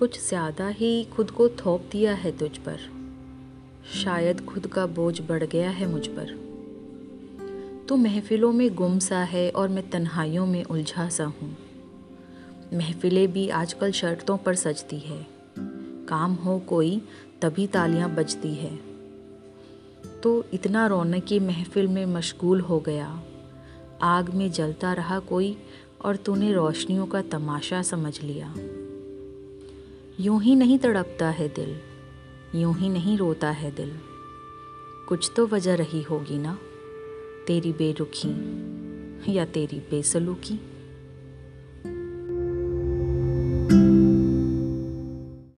कुछ ज़्यादा ही खुद को थोप दिया है तुझ पर। शायद खुद का बोझ बढ़ गया है मुझ पर। तू महफिलों में गुम सा है और मैं तन्हाइयों में उलझा सा हूँ। महफिलें भी आजकल शर्तों पर सजती है। काम हो कोई, तभी तालियाँ बजती है। तो इतना रौनक की महफिल में मशगूल हो गया। आग में जलता रहा कोई और तूने रोशनियों का तमाशा समझ लिया। यूँ ही नहीं तड़पता है दिल, यूँ ही नहीं रोता है दिल। कुछ तो वजह रही होगी ना, तेरी बेरुखी या तेरी बेसलूकी।